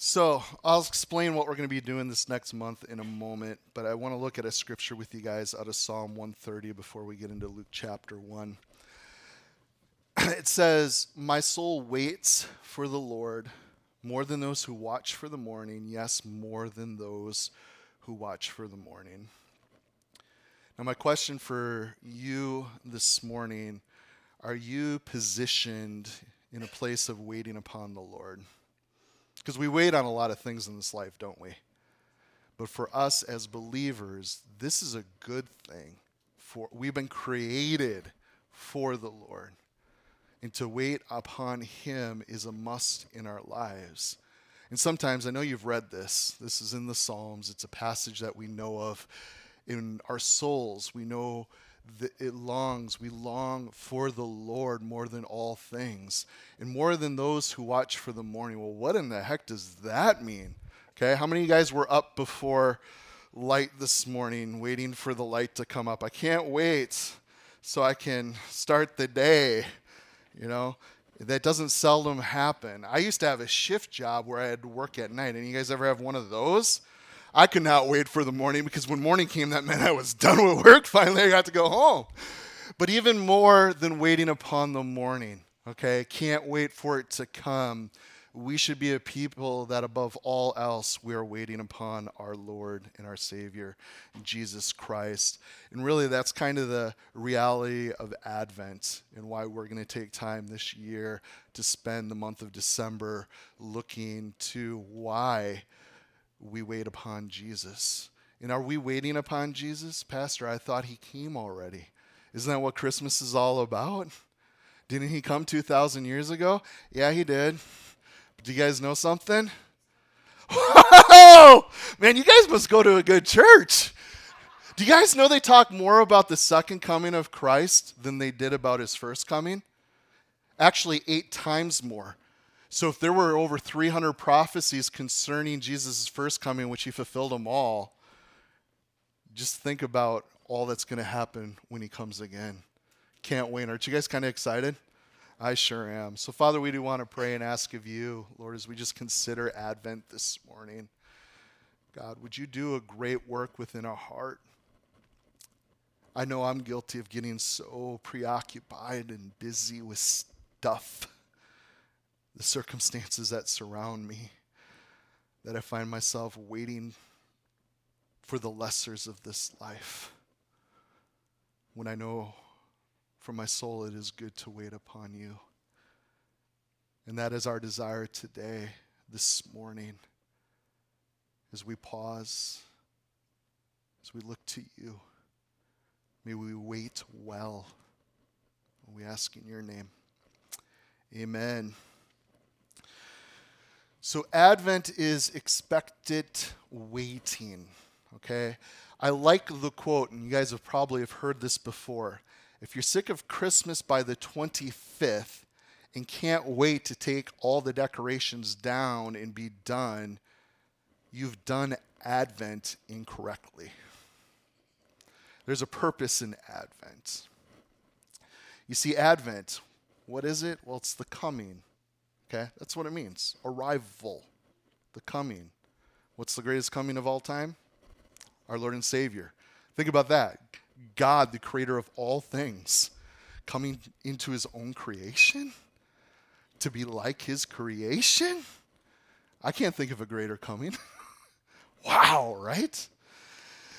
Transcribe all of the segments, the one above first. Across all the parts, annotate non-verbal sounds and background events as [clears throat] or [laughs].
So I'll explain what we're going to be doing this next month in a moment, but I want to look at a scripture with you guys out of Psalm 130 before we get into Luke chapter 1. it says, My soul waits for the Lord more than those who watch for the morning, yes, more than those who watch for the morning. Now, my question for you this morning are you positioned in a place of waiting upon the Lord? Because we wait on a lot of things in this life, don't we? But for us as believers, this is a good thing. For we've been created for the Lord. And to wait upon him is a must in our lives. And sometimes I know you've read this. This is in the Psalms. It's a passage that we know of in our souls. We know that it longs. We long for the Lord more than all things, and more than those who watch for the morning. Well, what in the heck does that mean? Okay, how many of you guys were up before light this morning, waiting for the light to come up? I can't wait so I can start the day. You know, that doesn't seldom happen. I used to have a shift job where I had to work at night. Any you guys ever have one of those? I could not wait for the morning because when morning came, that meant I was [laughs] done with work. Finally, I got to go home. But even more than waiting upon the morning, okay, can't wait for it to come. We should be a people that, above all else, we are waiting upon our Lord and our Savior, Jesus Christ. And really, that's kind of the reality of Advent and why we're going to take time this year to spend the month of December looking to why we wait upon Jesus. And are we waiting upon Jesus? Pastor, I thought he came already. Isn't that what Christmas is all about? Didn't he come 2,000 years ago? Yeah, he did. But do you guys know something? Whoa! Man, you guys must go to a good church. Do you guys know they talk more about the second coming of Christ than they did about his first coming? Actually, eight times more. So if there were over 300 prophecies concerning Jesus' first coming, which he fulfilled them all, just think about all that's going to happen when he comes again. Can't wait. Aren't you guys kind of excited? I sure am. So, Father, we do want to pray and ask of you, Lord, as we just consider Advent this morning. God, would you do a great work within our heart? I know I'm guilty of getting so preoccupied and busy with stuff the circumstances that surround me, that I find myself waiting for the lessers of this life. When I know for my soul it is good to wait upon you. And that is our desire today, this morning, as we pause, as we look to you. May we wait well. We ask in your name. Amen. So, Advent is expected waiting, okay? I like the quote, and you guys have probably have heard this before. If you're sick of Christmas by the 25th and can't wait to take all the decorations down and be done, you've done Advent incorrectly. There's a purpose in Advent. You see, Advent, what is it? Well, it's the coming Okay? That's what it means. Arrival, the coming. What's the greatest coming of all time? Our Lord and Savior. Think about that. God, the creator of all things, coming into his own creation to be like his creation? I can't think of a greater coming. [laughs] wow, right?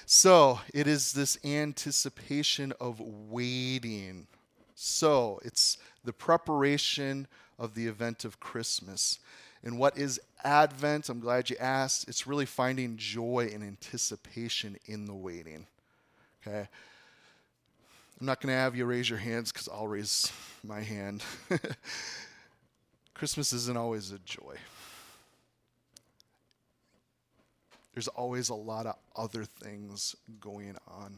So it is this anticipation of waiting. So it's the preparation of the event of Christmas. And what is Advent? I'm glad you asked. It's really finding joy and anticipation in the waiting. Okay? I'm not going to have you raise your hands because I'll raise my hand. [laughs] Christmas isn't always a joy. There's always a lot of other things going on.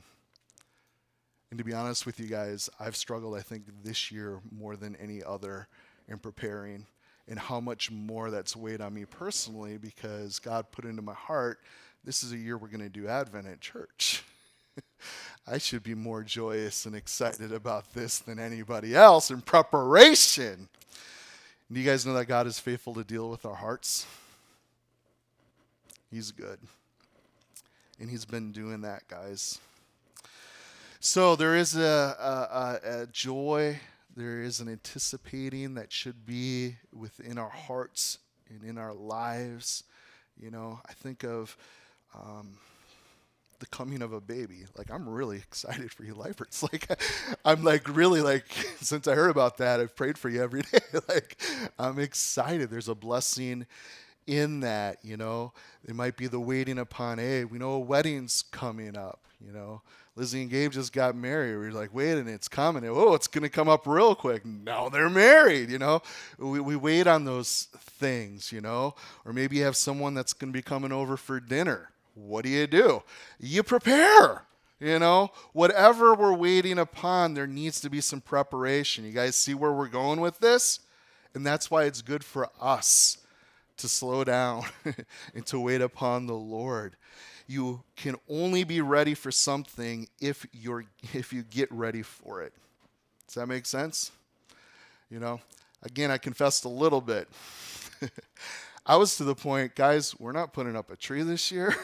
And to be honest with you guys, I've struggled, I think, this year more than any other in preparing and how much more that's weighed on me personally because God put into my heart this is a year we're going to do Advent at church. [laughs] I should be more joyous and excited about this than anybody else in preparation. Do you guys know that God is faithful to deal with our hearts? He's good. And He's been doing that, guys. So there is a, a, a, joy, there is an anticipating that should be within our hearts and in our lives. You know, I think of um, the coming of a baby. Like I'm really excited for you, Lifers. [laughs] Like I'm like really like [laughs] since I heard about that, I've prayed for you every [laughs] day. like I'm excited. There's a blessing in that. You know, it might be the waiting upon. Hey, we know a wedding's coming up. You know, Lizzie and Gabe just got married. We are like, wait, and it's coming. Oh, it's going to come up real quick. Now they're married, you know. We, we wait on those things, you know. Or maybe you have someone that's going to be coming over for dinner. What do you do? You prepare, you know. Whatever we're waiting upon, there needs to be some preparation. You guys see where we're going with this? And that's why it's good for us to slow down [laughs] and to wait upon the Lord you can only be ready for something if you're [laughs] if you get ready for it. Does that make sense? You know, again, I confessed a little bit. [laughs] I was to the point, guys, we're not putting up a tree this year.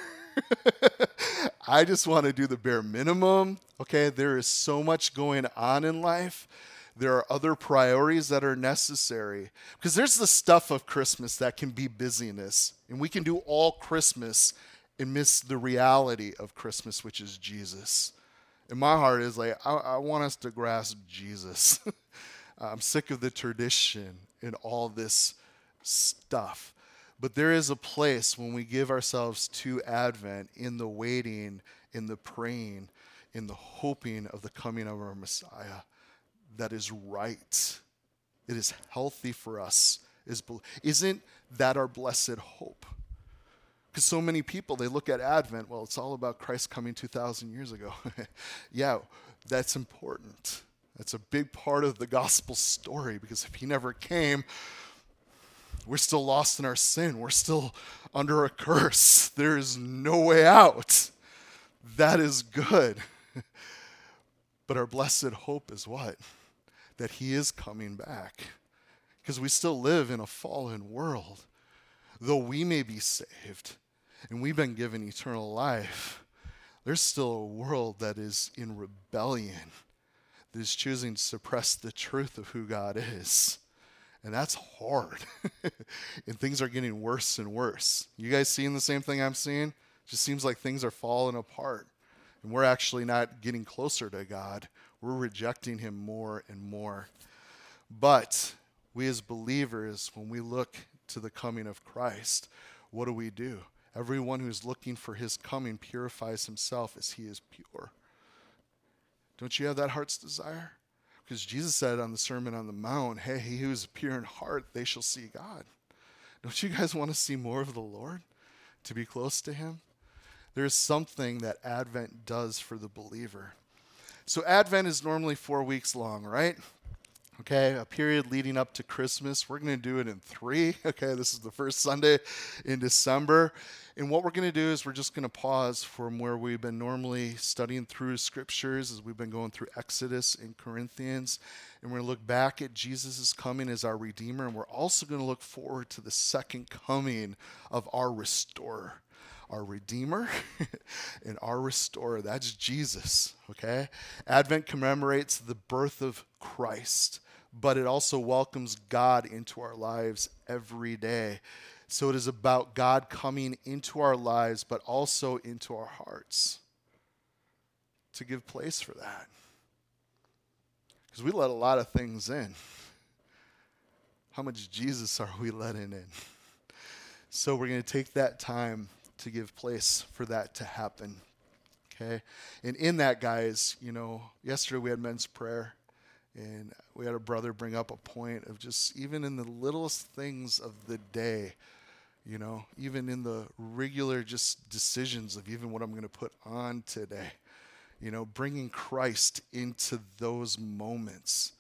[laughs] I just want to do the bare minimum. Okay, there is so much going on in life. There are other priorities that are necessary. Because there's the stuff of Christmas that can be busyness. And we can do all Christmas and miss the reality of Christmas, which is Jesus. And my heart is like, I, I want us to grasp Jesus. [laughs] I'm sick of the tradition and all this stuff. But there is a place when we give ourselves to Advent in the waiting, in the praying, in the hoping of the coming of our Messiah that is right. It is healthy for us. Is, isn't that our blessed hope? Because so many people, they look at Advent, well, it's all about Christ coming 2,000 years ago. [laughs] yeah, that's important. That's a big part of the gospel story because if he never came, we're still lost in our sin. We're still under a curse. There is no way out. That is good. [laughs] but our blessed hope is what? That he is coming back. Because we still live in a fallen world. Though we may be saved, and we've been given eternal life, there's still a world that is in rebellion, that is choosing to suppress the truth of who God is. And that's hard. [laughs] and things are getting worse and worse. You guys seeing the same thing I'm seeing? It just seems like things are falling apart. And we're actually not getting closer to God. We're rejecting Him more and more. But we as believers, when we look to the coming of Christ, what do we do? Everyone who is looking for his coming purifies himself as he is pure. Don't you have that heart's desire? Because Jesus said on the Sermon on the Mount, hey, he who is pure in heart, they shall see God. Don't you guys want to see more of the Lord? To be close to him? There's something that Advent does for the believer. So, Advent is normally four weeks long, right? Okay, a period leading up to Christmas. We're going to do it in three. [laughs] Okay, this is the first Sunday in December. And what we're going to do is we're just going to pause from where we've been normally studying through scriptures as we've been going through Exodus and Corinthians. And we're going to look back at Jesus' coming as our Redeemer. And we're also going to look forward to the second coming of our Restorer our Redeemer [laughs] and our Restorer. That's Jesus, okay? Advent commemorates the birth of Christ but it also welcomes God into our lives every day. So it is about God coming into our lives, but also into our hearts to give place for that. Because we let a lot of things in. How much Jesus are we letting in? So we're going to take that time to give place for that to happen. Okay? And in that, guys, you know, yesterday we had men's prayer. And we had a brother bring up a point of just even in the littlest things of the day, you know, even in the regular just decisions of even what I'm going to put on today, you know, bringing Christ into those moments.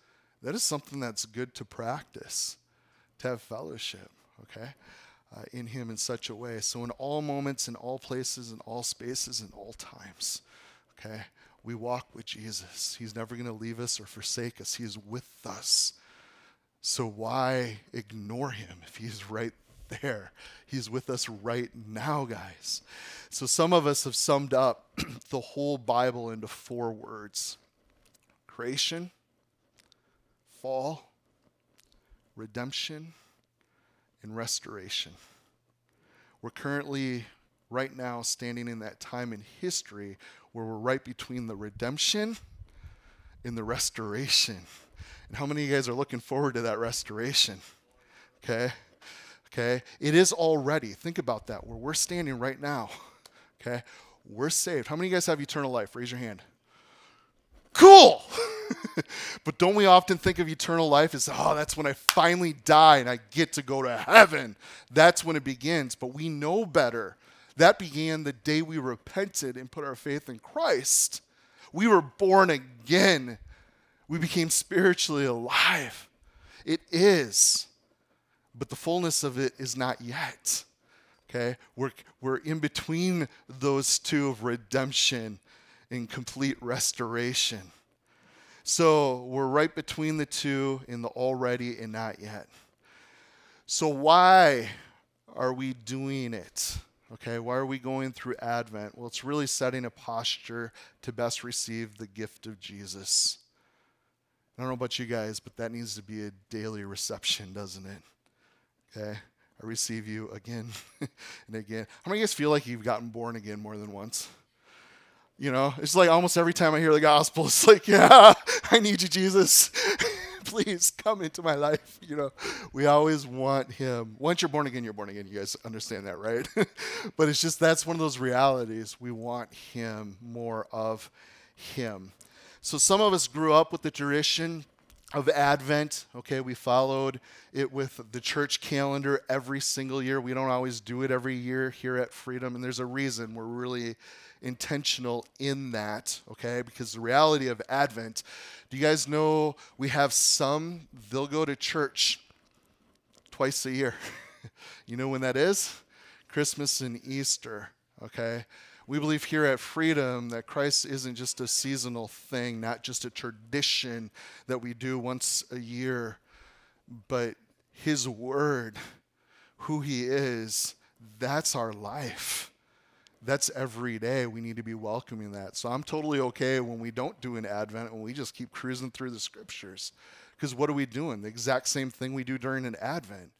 That is something that's good to practice, to have fellowship, okay, uh, in Him in such a way. So, in all moments, in all places, in all spaces, in all times, okay, we walk with Jesus. He's never going to leave us or forsake us, He is with us. So why ignore Him if He's right there. He's with us right now, guys. So some of us have summed up [clears throat] the whole Bible into four words creation, fall, redemption, and restoration. We're currently, right now, standing in that time in history where we're right between the redemption and the restoration. And how many of you guys are looking forward to that restoration? Okay? Okay? It is already. Think about that. Where we're standing right now. Okay? We're saved. How many of you guys have eternal life? Raise your hand. Cool! [laughs] but don't we often think of eternal life as, oh, that's when I finally die and I get to go to heaven? That's when it begins. But we know better. That began the day we repented and put our faith in Christ. We were born again. We became spiritually alive. It is, but the fullness of it is not yet. Okay? We're, we're in between those two of redemption and complete restoration. So we're right between the two in the already and not yet. So, why are we doing it? Okay, why are we going through Advent? Well, it's really setting a posture to best receive the gift of Jesus. I don't know about you guys, but that needs to be a daily reception, doesn't it? Okay, I receive you again [laughs] and again. How many of you guys feel like you've gotten born again more than once? You know, it's like almost every time I hear the gospel, [laughs] it's like, [laughs] yeah, I need you, Jesus. Please come into my life. You know, we always want him. Once you're born again, you're born again. You guys understand that, right? [laughs] but it's just that's one of those realities. We want him, more of him. So some of us grew up with the tradition of Advent. Okay, we followed it with the church calendar every single year. We don't always do it every year here at Freedom, and there's a reason we're really intentional in that, okay? Because the reality of Advent, do you guys know we have some, they'll go to church twice a year. [laughs] you know when that is? Christmas and Easter, okay? We believe here at Freedom that Christ isn't just a seasonal thing, not just a tradition that we do once a year, but His Word, who He is, that's our life that's every day. We need to be welcoming that. So I'm totally okay when we don't do an Advent and we just keep cruising through the scriptures. Because what are we doing? The exact same thing we do during an Advent.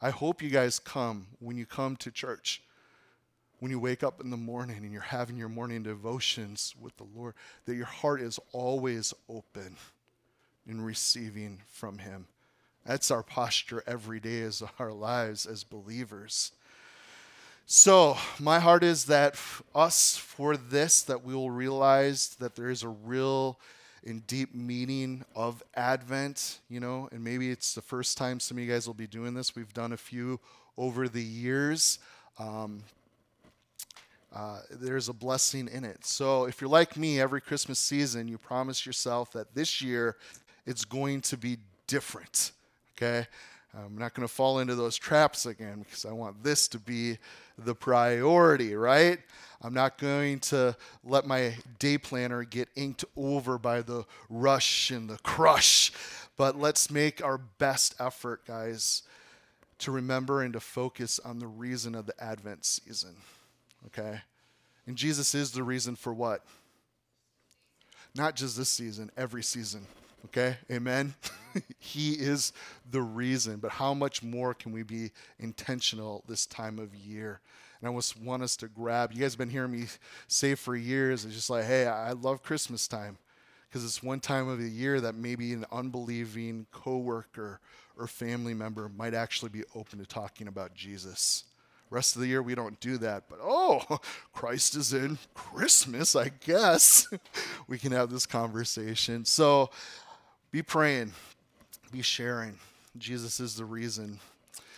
I hope you guys come when you come to church. When you wake up in the morning and you're having your morning devotions with the Lord, that your heart is always open in receiving from Him. That's our posture every day as our lives as believers. So, my heart is that us for this, that we will realize that there is a real and deep meaning of Advent, you know, and maybe it's the first time some of you guys will be doing this. We've done a few over the years. Um, uh, there's a blessing in it. So, if you're like me, every Christmas season, you promise yourself that this year it's going to be different, okay? I'm not going to fall into those traps again because I want this to be the priority, right? I'm not going to let my day planner get inked over by the rush and the crush, but let's make our best effort, guys, to remember and to focus on the reason of the Advent season, okay? And Jesus is the reason for what? Not just this season, every season. Okay? Amen? [laughs] he is the reason. But how much more can we be intentional this time of year? And I just want us to grab. You guys have been hearing me say for years, it's just like, hey, I love Christmas time because it's one time of the year that maybe an unbelieving coworker or family member might actually be open to talking about Jesus. Rest of the year, we don't do that. But oh, [laughs] Christ is in Christmas, I guess. [laughs] we can have this conversation. So be praying, be sharing. Jesus is the reason.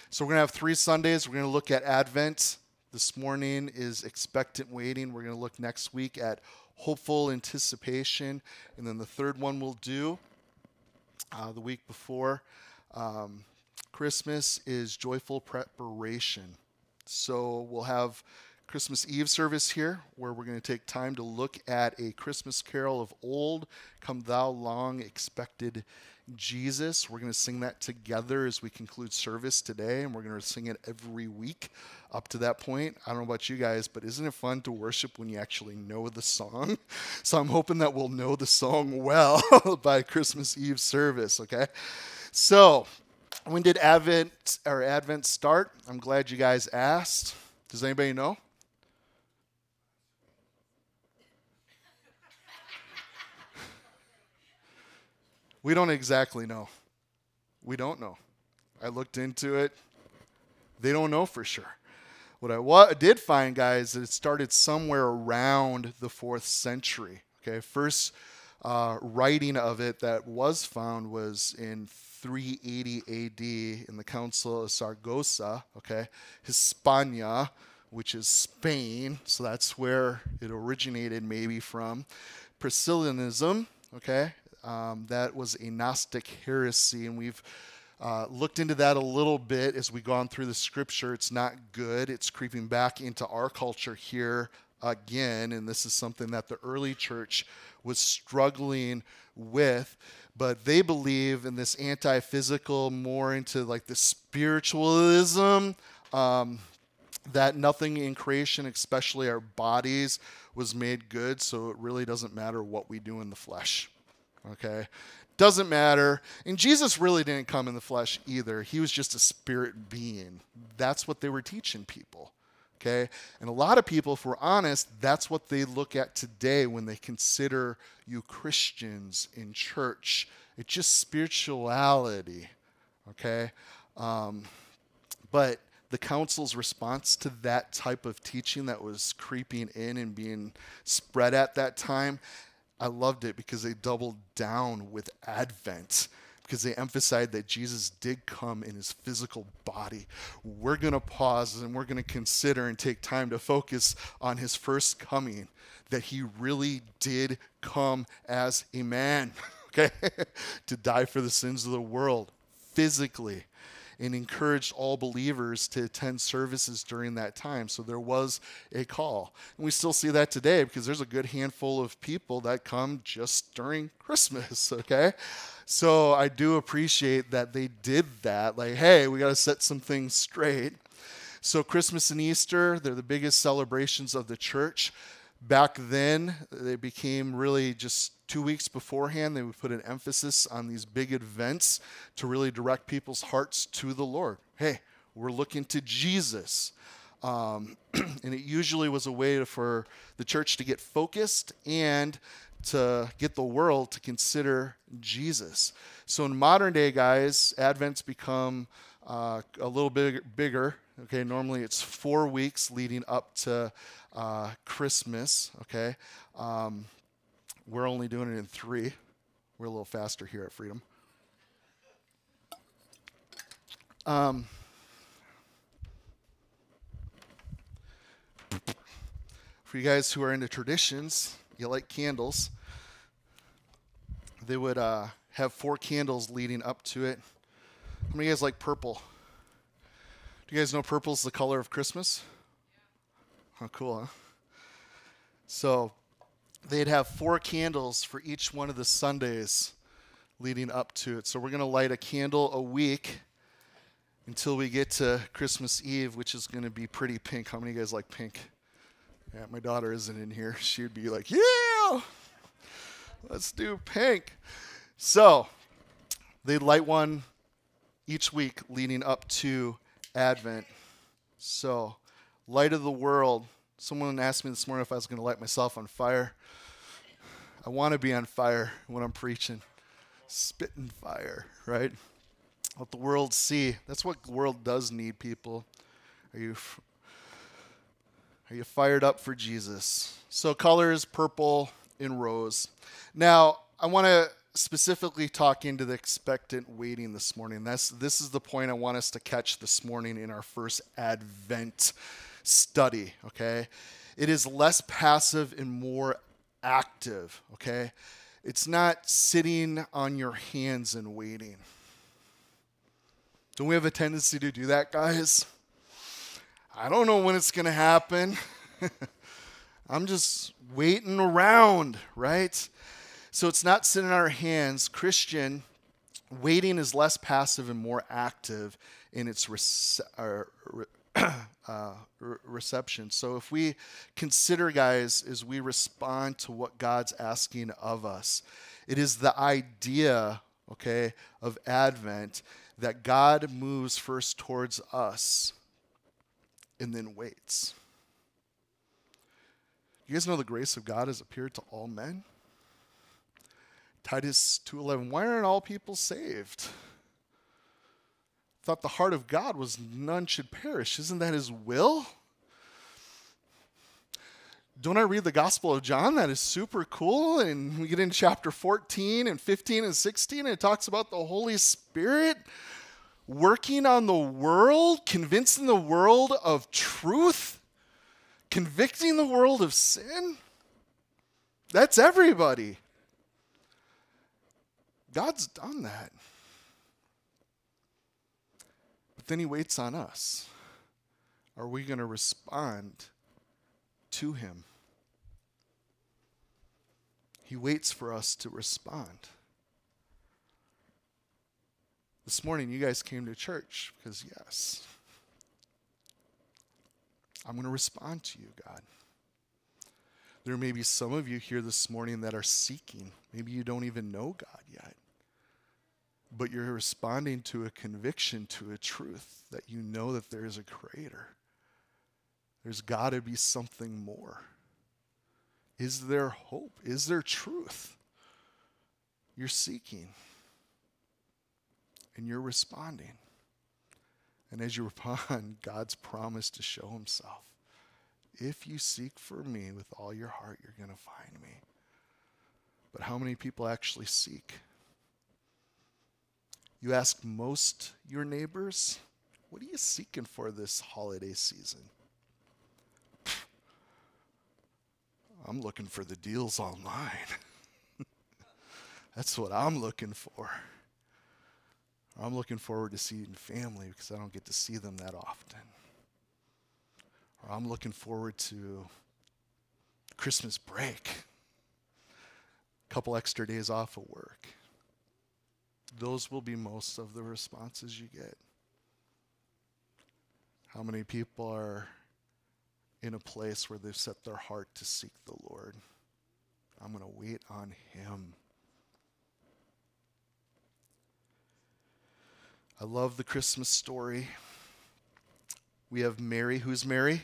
So we're going to have three Sundays. We're going to look at Advent. This morning is expectant waiting. We're going to look next week at hopeful anticipation. And then the third one we'll do uh, the week before um, Christmas is joyful preparation. So we'll have Christmas Eve service here where we're going to take time to look at a Christmas carol of old, Come Thou Long Expected Jesus. We're going to sing that together as we conclude service today, and we're going to sing it every week up to that point. I don't know about you guys, but isn't it fun to worship when you actually know the song? [laughs] So I'm hoping that we'll know the song well [laughs] by Christmas Eve service, okay? So, when did Advent or Advent start? I'm glad you guys asked. Does anybody know? We don't exactly know. We don't know. I looked into it. They don't know for sure. What I did find, guys, is it started somewhere around the fourth century. Okay, first uh, writing of it that was found was in 380 AD in the Council of Saragossa. Okay, Hispania, which is Spain, so that's where it originated, maybe from. Priscillianism. Okay, um, that was a Gnostic heresy, and we've uh, looked into that a little bit as we've gone through the scripture. It's not good. It's creeping back into our culture here again, and this is something that the early church was struggling with. But they believe in this anti physical, more into like the spiritualism. Um, that nothing in creation, especially our bodies, was made good, so it really doesn't matter what we do in the flesh. Okay? Doesn't matter. And Jesus really didn't come in the flesh either. He was just a spirit being. That's what they were teaching people. Okay? And a lot of people, if we're honest, that's what they look at today when they consider you Christians in church. It's just spirituality. Okay? Um, but the council's response to that type of teaching that was creeping in and being spread at that time I loved it because they doubled down with Advent because they emphasized that Jesus did come in his physical body. We're going to pause and we're going to consider and take time to focus on his first coming, that he really did come as a man, [laughs] okay, [laughs] to die for the sins of the world physically and encouraged all believers to attend services during that time. So there was a call. And we still see that today because there's a good handful of people that come just during Christmas, [laughs] okay? So I do appreciate that they did that. Like, hey, we got to set some things straight. So Christmas and Easter, they're the biggest celebrations of the church. Back then, they became really just two weeks beforehand, they would put an emphasis on these big events to really direct people's hearts to the Lord. Hey, we're looking to Jesus. Um, [clears throat] and it usually was a way to, for the church to get focused and to get the world to consider Jesus. So in modern day, guys, Advent's become uh, a little bit bigger. Okay, normally it's four weeks leading up to uh, Christmas. Okay, um, we're only doing it in three. We're a little faster here at Freedom. Um, for you guys who are into traditions, you like candles, they would uh, have four candles leading up to it. How many of you guys like purple? Do you guys know purple is the color of Christmas? Oh, cool, huh? So they'd have four candles for each one of the Sundays leading up to it. So we're going to light a candle a week until we get to Christmas Eve, which is going to be pretty pink. How many of you guys like pink? Yeah, my daughter isn't in here. [laughs] She'd be like, yeah, let's do pink. So they light one each week leading up to Advent. So, light of the world. Someone asked me this morning if I was going to light myself on fire. I want to be on fire when I'm preaching. Spitting fire, right? Let the world see. That's what the world does need, people. Are you are you fired up for Jesus? So colors purple and rose. Now, I want to specifically talk into the expectant waiting this morning. That's this is the point I want us to catch this morning in our first Advent study, okay? It is less passive and more active, okay? It's not sitting on your hands and waiting. Don't we have a tendency to do that, guys? I don't know when it's going to happen. [laughs] I'm just waiting around, right? So it's not sitting in our hands. Christian, waiting is less passive and more active in its rece- uh, uh, re- reception. So if we consider, guys, as we respond to what God's asking of us, it is the idea, okay, of Advent that God moves first towards us and then waits. You guys know the grace of God has appeared to all men? Titus 2:11 Why aren't all people saved? Thought the heart of God was none should perish. Isn't that his will? Don't I read the Gospel of John? That is super cool. And we get in chapter 14 and 15 and 16, and it talks about the Holy Spirit working on the world, convincing the world of truth, convicting the world of sin. That's everybody. God's done that. But then He waits on us. Are we going to respond to Him? He waits for us to respond. This morning, you guys came to church because, yes, I'm going to respond to you, God. There may be some of you here this morning that are seeking. Maybe you don't even know God yet. But you're responding to a conviction, to a truth that you know that there is a creator. There's got to be something more. Is there hope? Is there truth? You're seeking and you're responding. And as you [laughs] respond, God's promise to show himself. If you seek for me with all your heart, you're going to find me. But how many people actually seek? You ask most your neighbors, what are you seeking for this holiday season? [laughs] I'm looking for the deals online. [laughs] That's what I'm looking for. I'm looking forward to seeing family because I don't get to see them that often. Or I'm looking forward to Christmas break, a couple extra days off of work. Those will be most of the responses you get. How many people are in a place where they've set their heart to seek the Lord? I'm going to wait on Him. I love the Christmas story. We have Mary. Who's Mary?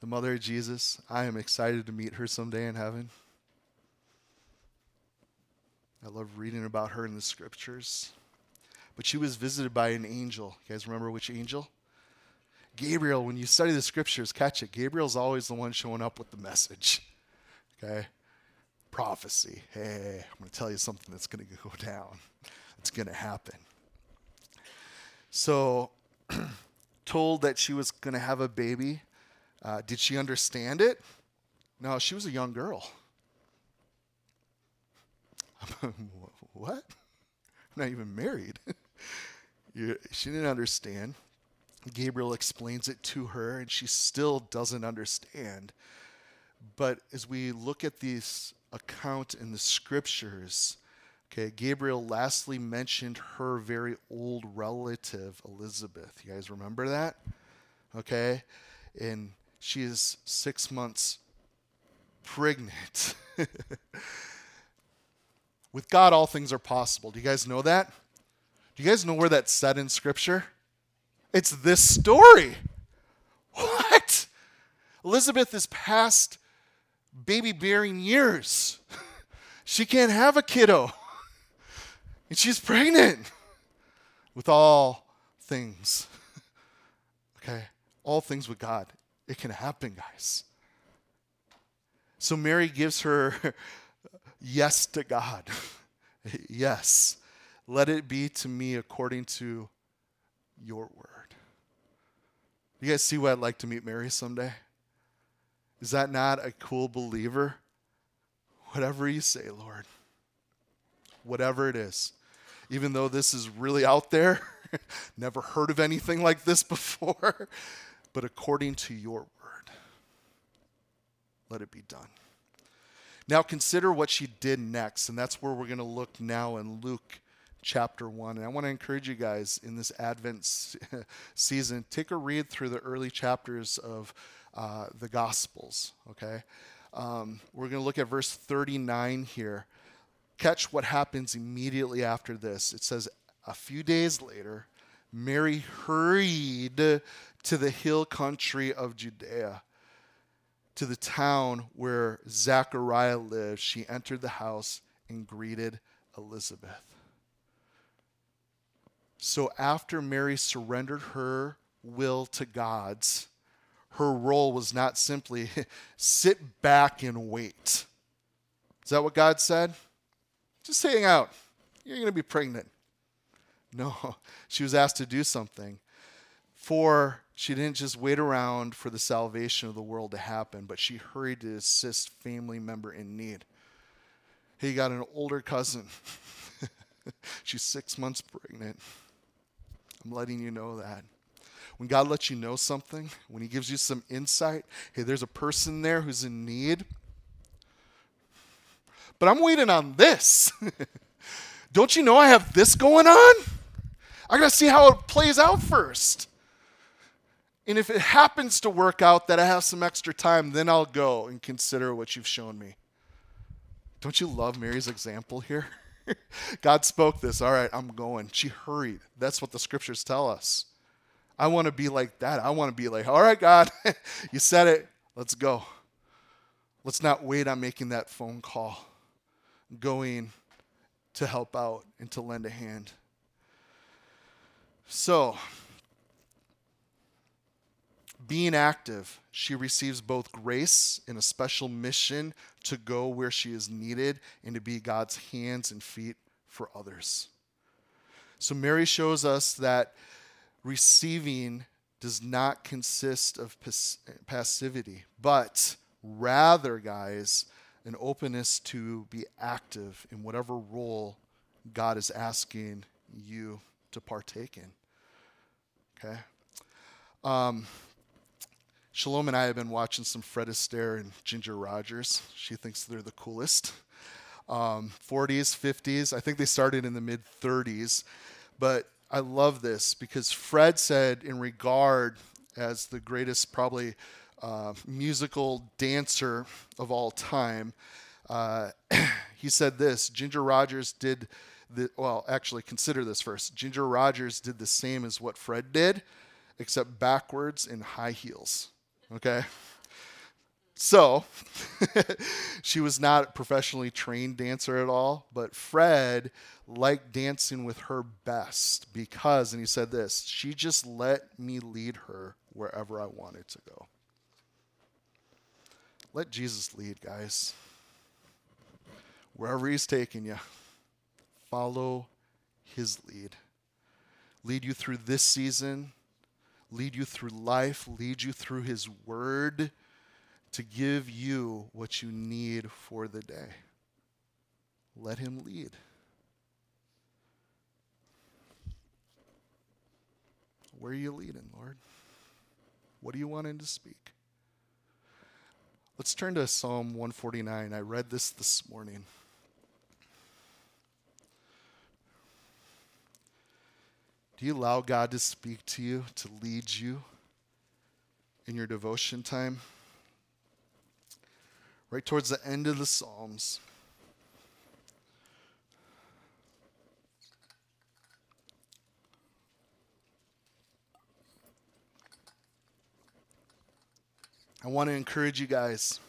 The mother of Jesus. I am excited to meet her someday in heaven. I love reading about her in the scriptures. But she was visited by an angel. You guys remember which angel? Gabriel, when you study the scriptures, catch it. Gabriel's always the one showing up with the message. Okay? Prophecy. Hey, I'm going to tell you something that's going to go [laughs] down. It's going to happen. So, [clears throat] told that she was going to have a baby. Uh, did she understand it? No, she was a young girl. [laughs] what? I'm not even married. [laughs] she didn't understand. Gabriel explains it to her, and she still doesn't understand. But as we look at this account in the scriptures, okay, Gabriel lastly mentioned her very old relative, Elizabeth. You guys remember that? Okay? And she is six months pregnant. [laughs] With God, all things are possible. Do you guys know that? Do you guys know where that's said in Scripture? It's this story. [laughs] What? Elizabeth is past baby bearing years. [laughs] she can't have a kiddo. [laughs] And she's pregnant with all things. Okay? All things with God. It can happen, guys. So Mary gives her yes to God. [laughs] yes. Let it be to me according to your word. You guys see what I'd like to meet Mary someday? Is that not a cool believer? Whatever you say, Lord. Whatever it is. Even though this is really out there, [laughs] never heard of anything like this before. [laughs] but according to your word, let it be done. Now consider what she did next, and that's where we're going to look now in Luke chapter 1. And I want to encourage you guys in this Advent [laughs] season, take a read through the early chapters of uh, the Gospels, okay? Um, we're going to look at verse 39 here. Catch what happens immediately after this. It says, A few days later, Mary hurried to the hill country of Judea, to the town where Zachariah lived. She entered the house and greeted Elizabeth. So after Mary surrendered her will to God's, her role was not simply [laughs] sit back and wait. Is that what God said? Just hang out. You're going to be pregnant. No, [laughs] she was asked to do something. For she didn't just wait around for the salvation of the world to happen, but she hurried to assist family member in need. He got an older cousin. [laughs] She's six months pregnant. I'm letting you know that. When God lets you know something, when He gives you some insight, hey, there's a person there who's in need. But I'm waiting on this. [laughs] Don't you know I have this going on? I got to see how it plays out first. And if it happens to work out that I have some extra time, then I'll go and consider what you've shown me. Don't you love Mary's example here? [laughs] God spoke this. All right, I'm going. She hurried. That's what the scriptures tell us. I want to be like that. I want to be like, all right, God, [laughs] you said it. Let's go. Let's not wait on making that phone call, going to help out and to lend a hand. So, being active, she receives both grace and a special mission to go where she is needed and to be God's hands and feet for others. So, Mary shows us that receiving does not consist of passivity, but rather, guys, an openness to be active in whatever role God is asking you to partake in. Okay? Um, Shalom and I have been watching some Fred Astaire and Ginger Rogers. She thinks they're the coolest. Um, 40s, 50s. I think they started in the mid 30s. But I love this because Fred said, in regard as the greatest, probably uh, musical dancer of all time, uh, [clears throat] he said this Ginger Rogers did the, well, actually, consider this first. Ginger Rogers did the same as what Fred did, except backwards in high heels. Okay? So, [laughs] she was not a professionally trained dancer at all, but Fred liked dancing with her best because, and he said this, she just let me lead her wherever I wanted to go. Let Jesus lead, guys. Wherever he's taking you, follow his lead. Lead you through this season lead you through life, lead you through His Word to give you what you need for the day. Let Him lead. Where are you leading, Lord? What are you wanting to speak? Let's turn to Psalm 149. I read this this morning. Do you allow God to speak to you, to lead you in your devotion time? Right towards the end of the Psalms. I want to encourage you guys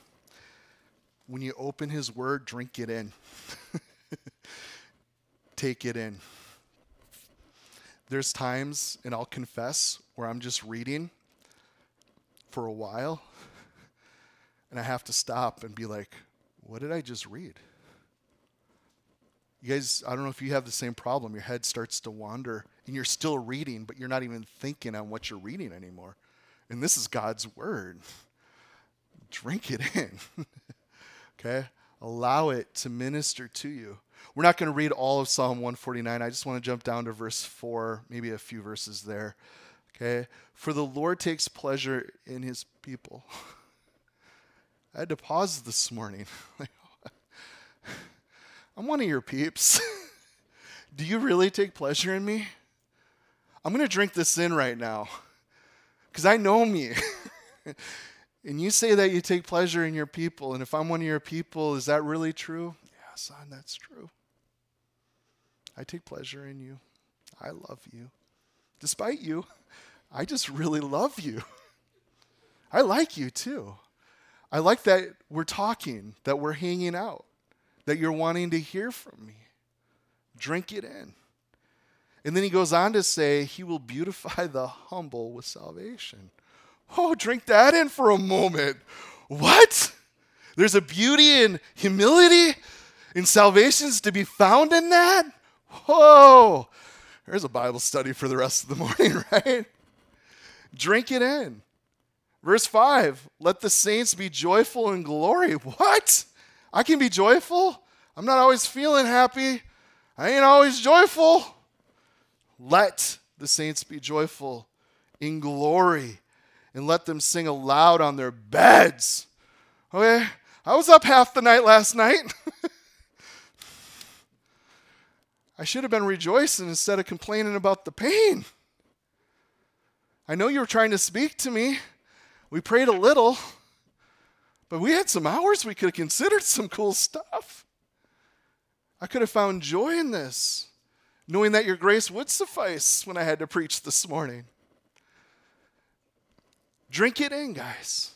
when you open His Word, drink it in. [laughs] Take it in there's times, and I'll confess, where I'm just reading for a while, and I have to stop and be like, what did I just read? You guys, I don't know if you have the same problem. Your head starts to wander, and you're still reading, but you're not even thinking on what you're reading anymore. And this is God's word. Drink it in. [laughs] okay? Allow it to minister to you. We're not going to read all of Psalm 149. I just want to jump down to verse 4, maybe a few verses there. Okay? For the Lord takes pleasure in his people. [laughs] I had to pause this morning. [laughs] I'm one of your peeps. [laughs] Do you really take pleasure in me? I'm going to drink this in right now because I know me. and you say that you take pleasure in your people. And if I'm one of your people, is that really true? Yeah, son, that's true. I take pleasure in you. I love you. Despite you, [laughs] I just really love you. [laughs] I like you too. I like that we're talking, that we're hanging out, that you're wanting to hear from me. Drink it in. And then he goes on to say, He will beautify the humble with salvation. Oh, drink that in for a moment. What? There's a beauty in humility, in salvations to be found in that? Whoa. There's a Bible study for the rest of the [laughs] morning, right? Drink it in. Verse 5 Let the saints be joyful in glory. What? I can be joyful? I'm not always feeling happy. I ain't always joyful. Let the saints be joyful in glory and let them sing aloud on their beds. Okay? I was up half the night last night. [laughs] I should have been rejoicing instead of complaining about the pain. I know you were trying to speak to me. We prayed a little, but we had some hours we could have considered some cool stuff. I could have found joy in this, knowing that your grace would suffice when I had to preach this morning. Drink it in, guys.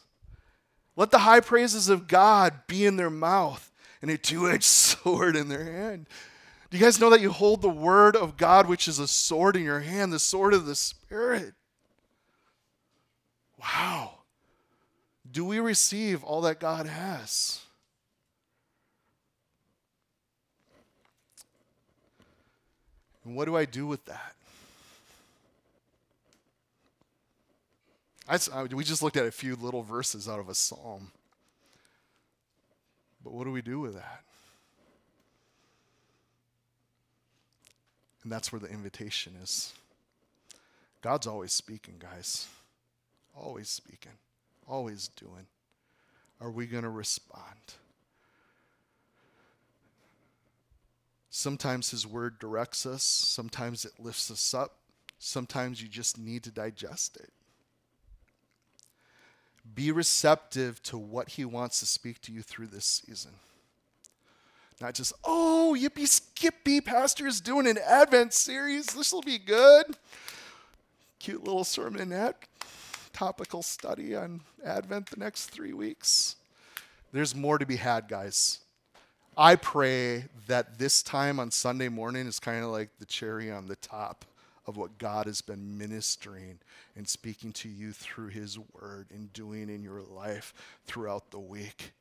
Let the high praises of God be in their mouth and a two edged [laughs] sword in their hand. You guys know that you hold the word of God, which is a sword in your hand, the sword of the Spirit? Wow. Do we receive all that God has? And what do I do with that? I, we just looked at a few little verses out of a psalm. But what do we do with that? And that's where the invitation is. God's always speaking, guys. Always speaking. Always doing. Are we going to respond? Sometimes His Word directs us, sometimes it lifts us up, sometimes you just need to digest it. Be receptive to what He wants to speak to you through this season. Not just, oh, yippee skippy, Pastor is doing an Advent series. This will be good. Cute little sermonette, topical study on Advent the next three weeks. There's more to be had, guys. I pray that this time on Sunday morning is kind of like the cherry on the top of what God has been ministering and speaking to you through His Word and doing in your life throughout the week.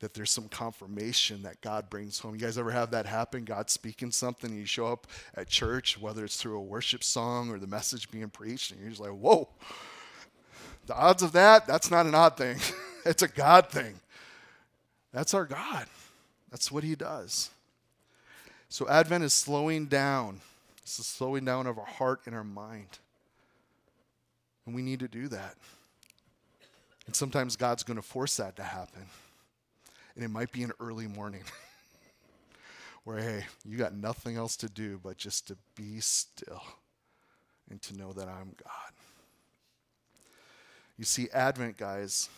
That there's some confirmation that God brings home. You guys ever have that happen? God speaking something, and you show up at church, whether it's through a worship song or the message being preached, and you're just like, whoa. The odds of that, that's not an odd thing, [laughs] it's a God thing. That's our God. That's what He does. So Advent is slowing down it's the slowing down of our heart and our mind. And we need to do that. And sometimes God's going to force that to happen. And it might be an early morning [laughs] where, hey, you got nothing else to do but just to be still and to know that I'm God. You see, Advent, guys,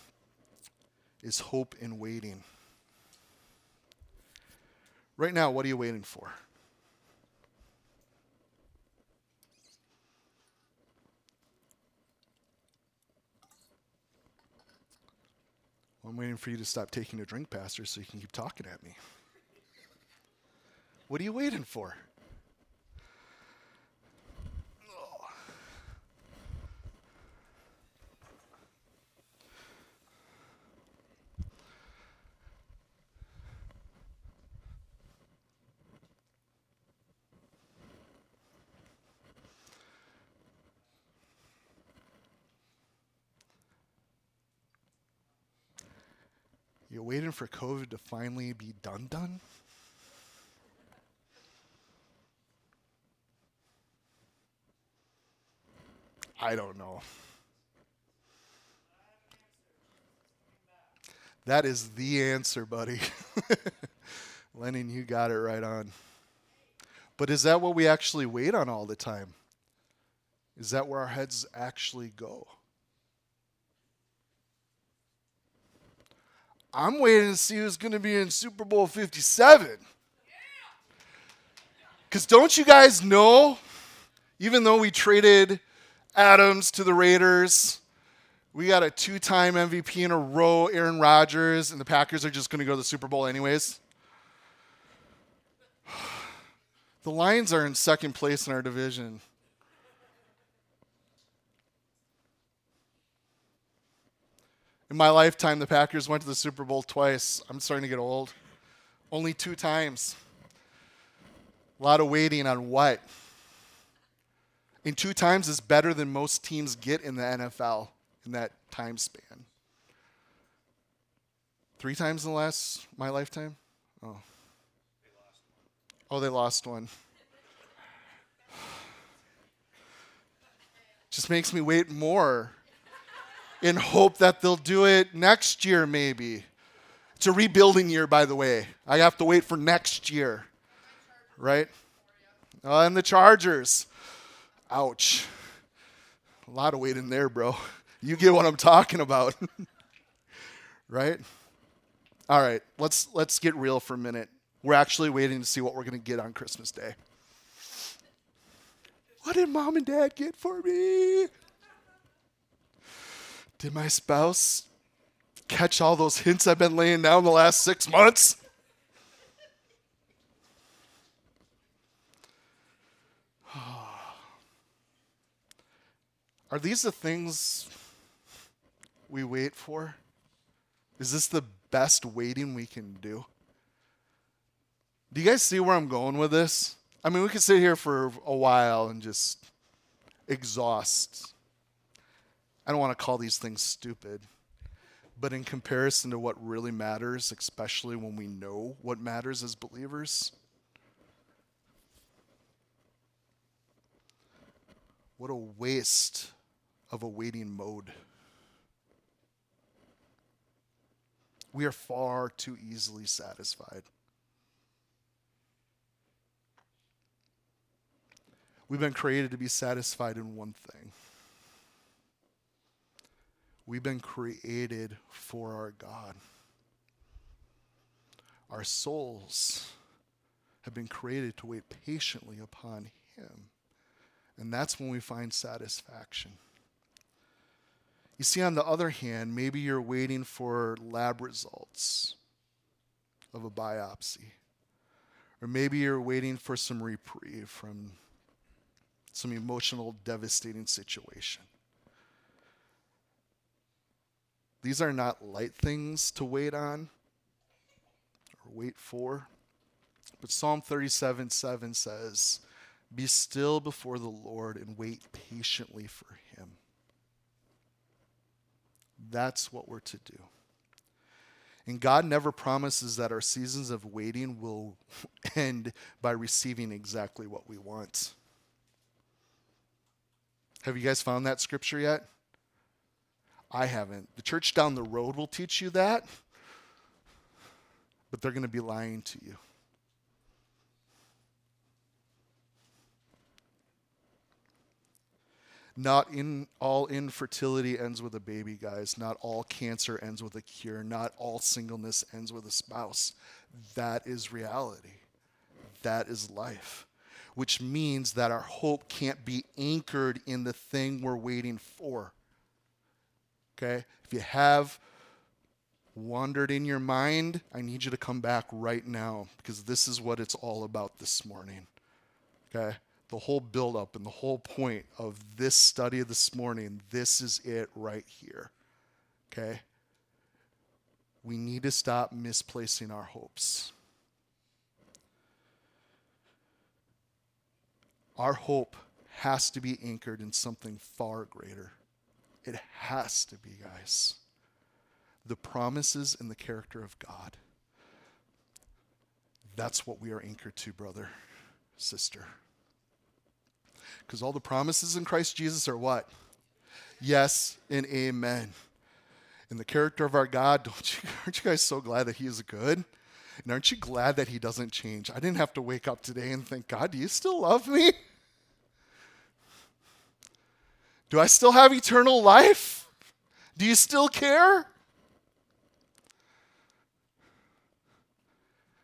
is hope in waiting. Right now, what are you waiting for? Well, I'm waiting for you to stop taking a drink, Pastor, so you can keep talking at me. What are you waiting for? You're waiting for COVID to finally be done, done? I don't know. That is the answer, buddy. [laughs] Lennon, you got it right on. But is that what we actually wait on all the time? Is that where our heads actually go? I'm waiting to see who's going to be in Super Bowl 57. Because don't you guys know, even though we traded Adams to the Raiders, we got a two time MVP in a row, Aaron Rodgers, and the Packers are just going to go to the Super Bowl anyways? [sighs] The Lions are in second place in our division. In my lifetime, the Packers went to the Super Bowl twice. I'm starting to get old. Only two times. A lot of waiting on what? In two times is better than most teams get in the NFL in that time span. Three times in the last my lifetime? Oh. Oh, they lost one. [sighs] Just makes me wait more in hope that they'll do it next year, maybe. It's a rebuilding year, by the way. I have to wait for next year, right? Uh, and the Chargers. Ouch. A lot of weight in there, bro. You get what I'm talking about. [laughs] right? All right, let's let's get real for a minute. We're actually waiting to see what we're going to get on Christmas Day. What did mom and dad get for me? Did my spouse catch all those hints I've been laying down the last six months? [sighs] Are these the things we wait for? Is this the best waiting we can do? Do you guys see where I'm going with this? I mean, we could sit here for a while and just exhaust I don't want to call these things stupid, but in comparison to what really matters, especially when we know what matters as believers, what a waste of a waiting mode. We are far too easily satisfied. We've been created to be satisfied in one thing We've been created for our God. Our souls have been created to wait patiently upon Him. And that's when we find satisfaction. You see, on the other hand, maybe you're waiting for lab results of a biopsy. Or maybe you're waiting for some reprieve from some emotional, devastating situation. These are not light things to wait on or wait for. But Psalm 37 7 says, Be still before the Lord and wait patiently for him. That's what we're to do. And God never promises that our seasons of waiting will [laughs] end by receiving exactly what we want. Have you guys found that scripture yet? I haven't. The church down the road will teach you that, but they're going to be lying to you. Not in all infertility ends with a baby, guys. Not all cancer ends with a cure. Not all singleness ends with a spouse. That is reality. That is life. Which means that our hope can't be anchored in the thing we're waiting for. Okay? If you have wandered in your mind, I need you to come back right now because this is what it's all about this morning. Okay? The whole buildup and the whole point of this study this morning, this is it right here. Okay? We need to stop misplacing our hopes. Our hope has to be anchored in something far greater. It has to be, guys. The promises and the character of God. That's what we are anchored to, brother, sister. Because all the promises in Christ Jesus are what? Yes and amen. In the character of our God, [laughs] don't you, aren't you guys so glad that He is good? And aren't you glad that He doesn't change? I didn't have to wake up today and think, God, do you still love me? [laughs] Do I still have eternal life? Do you still care?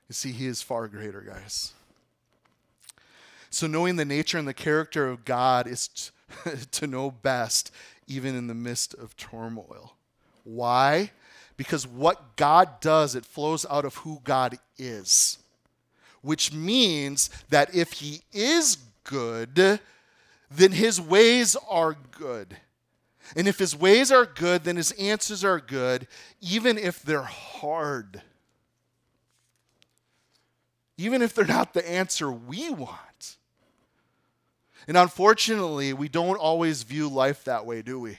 You see, He is far greater, guys. So, knowing the nature and the character of God is t- [laughs] to know best, even in the midst of turmoil. Why? Because what God does, it flows out of who God is. Which means that if He is good, then his ways are good. And if his ways are good, then his answers are good, even if they're hard. Even if they're not the answer we want. And unfortunately, we don't always view life that way, do we?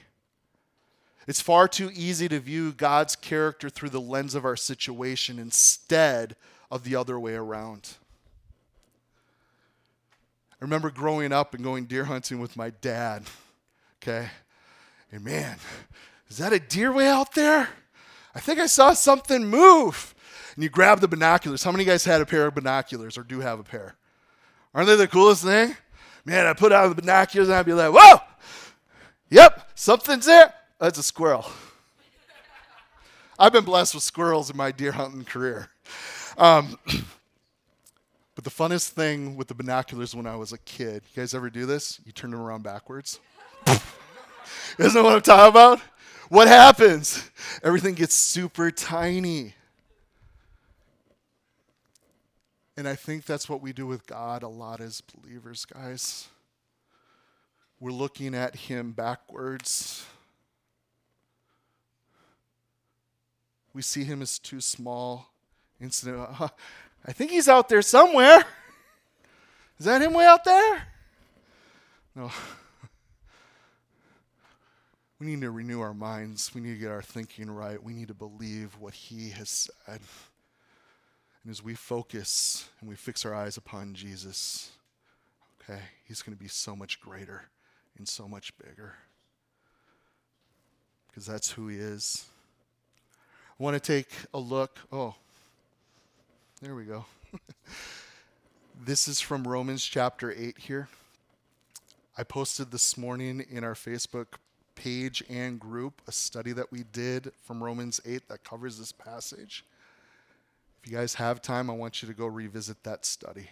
It's far too easy to view God's character through the lens of our situation instead of the other way around. I remember growing up and going deer hunting with my dad. Okay. And man, is that a deer way out there? I think I saw something move. And you grab the binoculars. How many guys had a pair of binoculars or do have a pair? Aren't they the coolest thing? Man, I put out the binoculars and I'd be like, whoa! Yep, something's there. That's a squirrel. [laughs] I've been blessed with squirrels in my deer hunting career. Um, [clears throat] But the funnest thing with the binoculars when I was a kid, you guys ever do this? You turn them around backwards. [laughs] Isn't that what I'm talking about? What happens? Everything gets super tiny. And I think that's what we do with God a lot as believers, guys. We're looking at Him backwards. We see Him as too small. Instead [laughs] of, I think he's out there somewhere. Is that him way out there? No. [laughs] We need to renew our minds. We need to get our thinking right. We need to believe what he has said. And as we focus and we fix our eyes upon Jesus, okay, he's going to be so much greater and so much bigger. Because that's who he is. I want to take a look. Oh, there we go. [laughs] this is from Romans chapter 8 here. I posted this morning in our Facebook page and group a study that we did from Romans 8 that covers this passage. If you guys have time, I want you to go revisit that study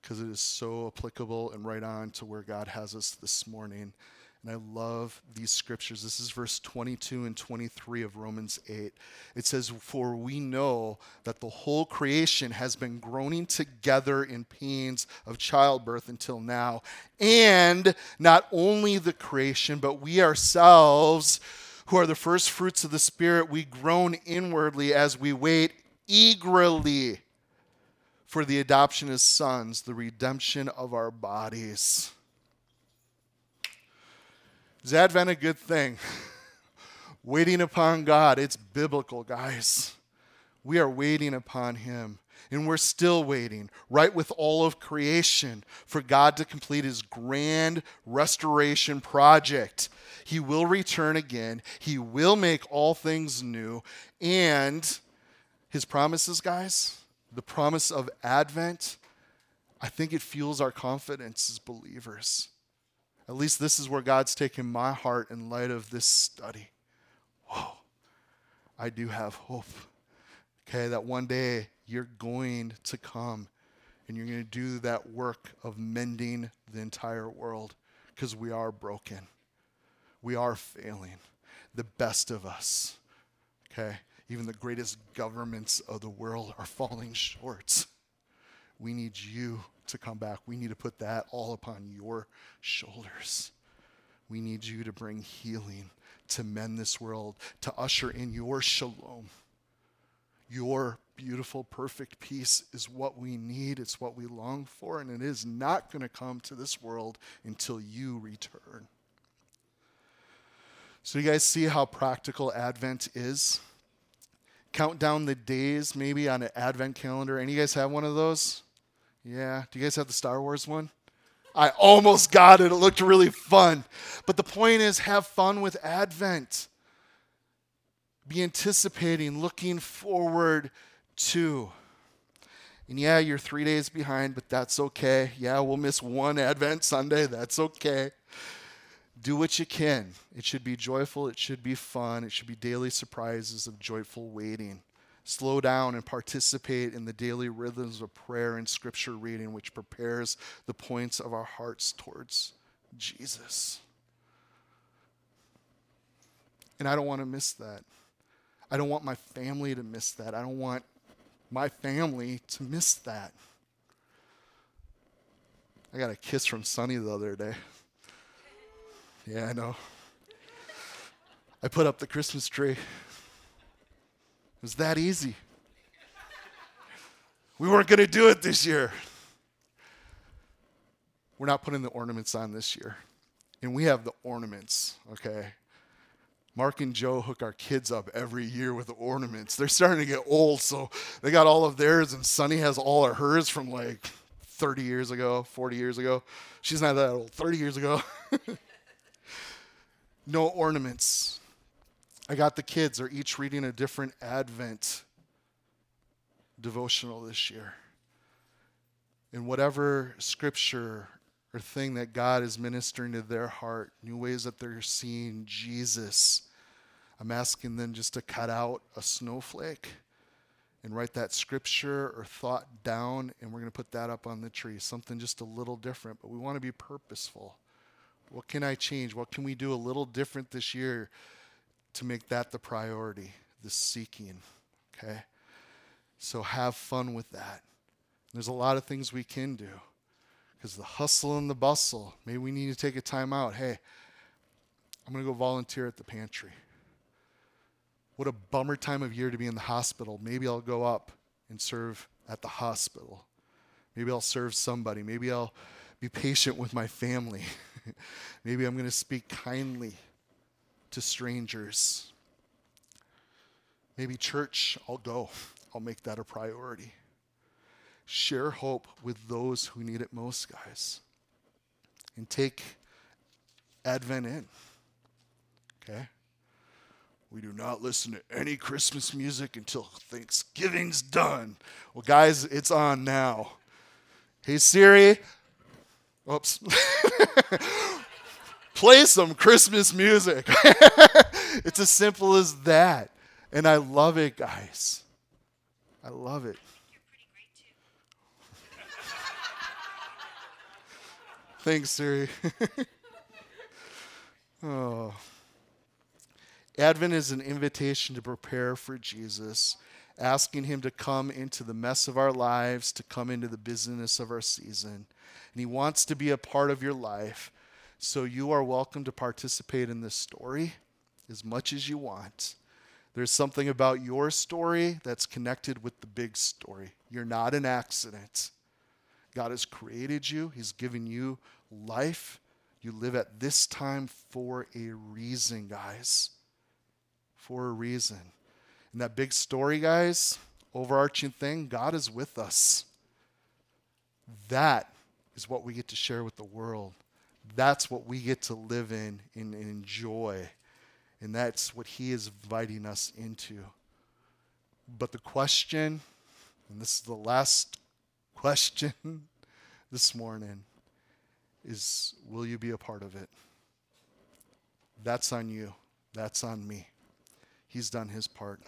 because it is so applicable and right on to where God has us this morning. And I love these scriptures. This is verse 22 and 23 of Romans 8. It says, For we know that the whole creation has been groaning together in pains of childbirth until now. And not only the creation, but we ourselves, who are the first fruits of the Spirit, we groan inwardly as we wait eagerly for the adoption as sons, the redemption of our bodies. Is Advent a good thing? [laughs] waiting upon God. It's biblical, guys. We are waiting upon Him. And we're still waiting, right with all of creation, for God to complete His grand restoration project. He will return again, He will make all things new. And His promises, guys, the promise of Advent, I think it fuels our confidence as believers. At least this is where God's taken my heart in light of this study. Whoa, I do have hope. Okay, that one day you're going to come and you're going to do that work of mending the entire world because we are broken. We are failing. The best of us, okay, even the greatest governments of the world are [laughs] falling short. We need you to come back. We need to put that all upon your shoulders. We need you to bring healing, to mend this world, to usher in your shalom. Your beautiful, perfect peace is what we need. It's what we long for, and it is not going to come to this world until you return. So, you guys see how practical Advent is? Count down the days maybe on an Advent calendar. Any of you guys have one of those? Yeah. Do you guys have the Star Wars one? I almost got it. It looked really fun. But the point is, have fun with Advent. Be anticipating, looking forward to. And yeah, you're three days behind, but that's okay. Yeah, we'll miss one Advent Sunday. That's okay. Do what you can. It should be joyful. It should be fun. It should be daily surprises of joyful waiting. Slow down and participate in the daily rhythms of prayer and scripture reading, which prepares the points of our hearts towards Jesus. And I don't want to miss that. I don't want my family to miss that. I don't want my family to miss that. I got a kiss from Sonny the other day. Yeah, I know. I put up the Christmas tree. It was that easy. We weren't going to do it this year. We're not putting the ornaments on this year. And we have the ornaments, okay? Mark and Joe hook our kids up every year with the ornaments. They're starting to get old, so they got all of theirs, and Sunny has all of hers from like 30 years ago, 40 years ago. She's not that old, 30 years ago. [laughs] no ornaments. I got the kids, they're each reading a different Advent devotional this year. In whatever scripture or thing that God is ministering to their heart, new ways that they're seeing Jesus, I'm asking them just to cut out a snowflake and write that scripture or thought down, and we're going to put that up on the tree. Something just a little different, but we want to be purposeful. What can I change? What can we do a little different this year to make that the priority, the seeking? Okay? So have fun with that. There's a lot of things we can do because the hustle and the bustle, maybe we need to take a time out. Hey, I'm going to go volunteer at the pantry. What a bummer time of year to be in the hospital. Maybe I'll go up and serve at the hospital. Maybe I'll serve somebody. Maybe I'll be patient with my family. [laughs] Maybe I'm going to speak kindly to strangers. Maybe church, I'll go. I'll make that a priority. Share hope with those who need it most, guys. And take Advent in. Okay? We do not listen to any Christmas music until Thanksgiving's done. Well, guys, it's on now. Hey, Siri, Oops. [laughs] Play some Christmas music. [laughs] it's as simple as that. And I love it, guys. I love it. Thanks, Siri. [laughs] oh. Advent is an invitation to prepare for Jesus, asking Him to come into the mess of our lives, to come into the busyness of our season and He wants to be a part of your life. So you are welcome to participate in this story as much as you want. There's something about your story that's connected with the big story. You're not an accident. God has created you, He's given you life. You live at this time for a reason, guys. For a reason. And that big story, guys, overarching thing, God is with us. That is what we get to share with the world. That's what we get to live in and, enjoy. And that's what He is inviting us into. But the question, and this is the last [laughs] question this morning, is will you be a part of it? That's on you. That's on me. He's done his part.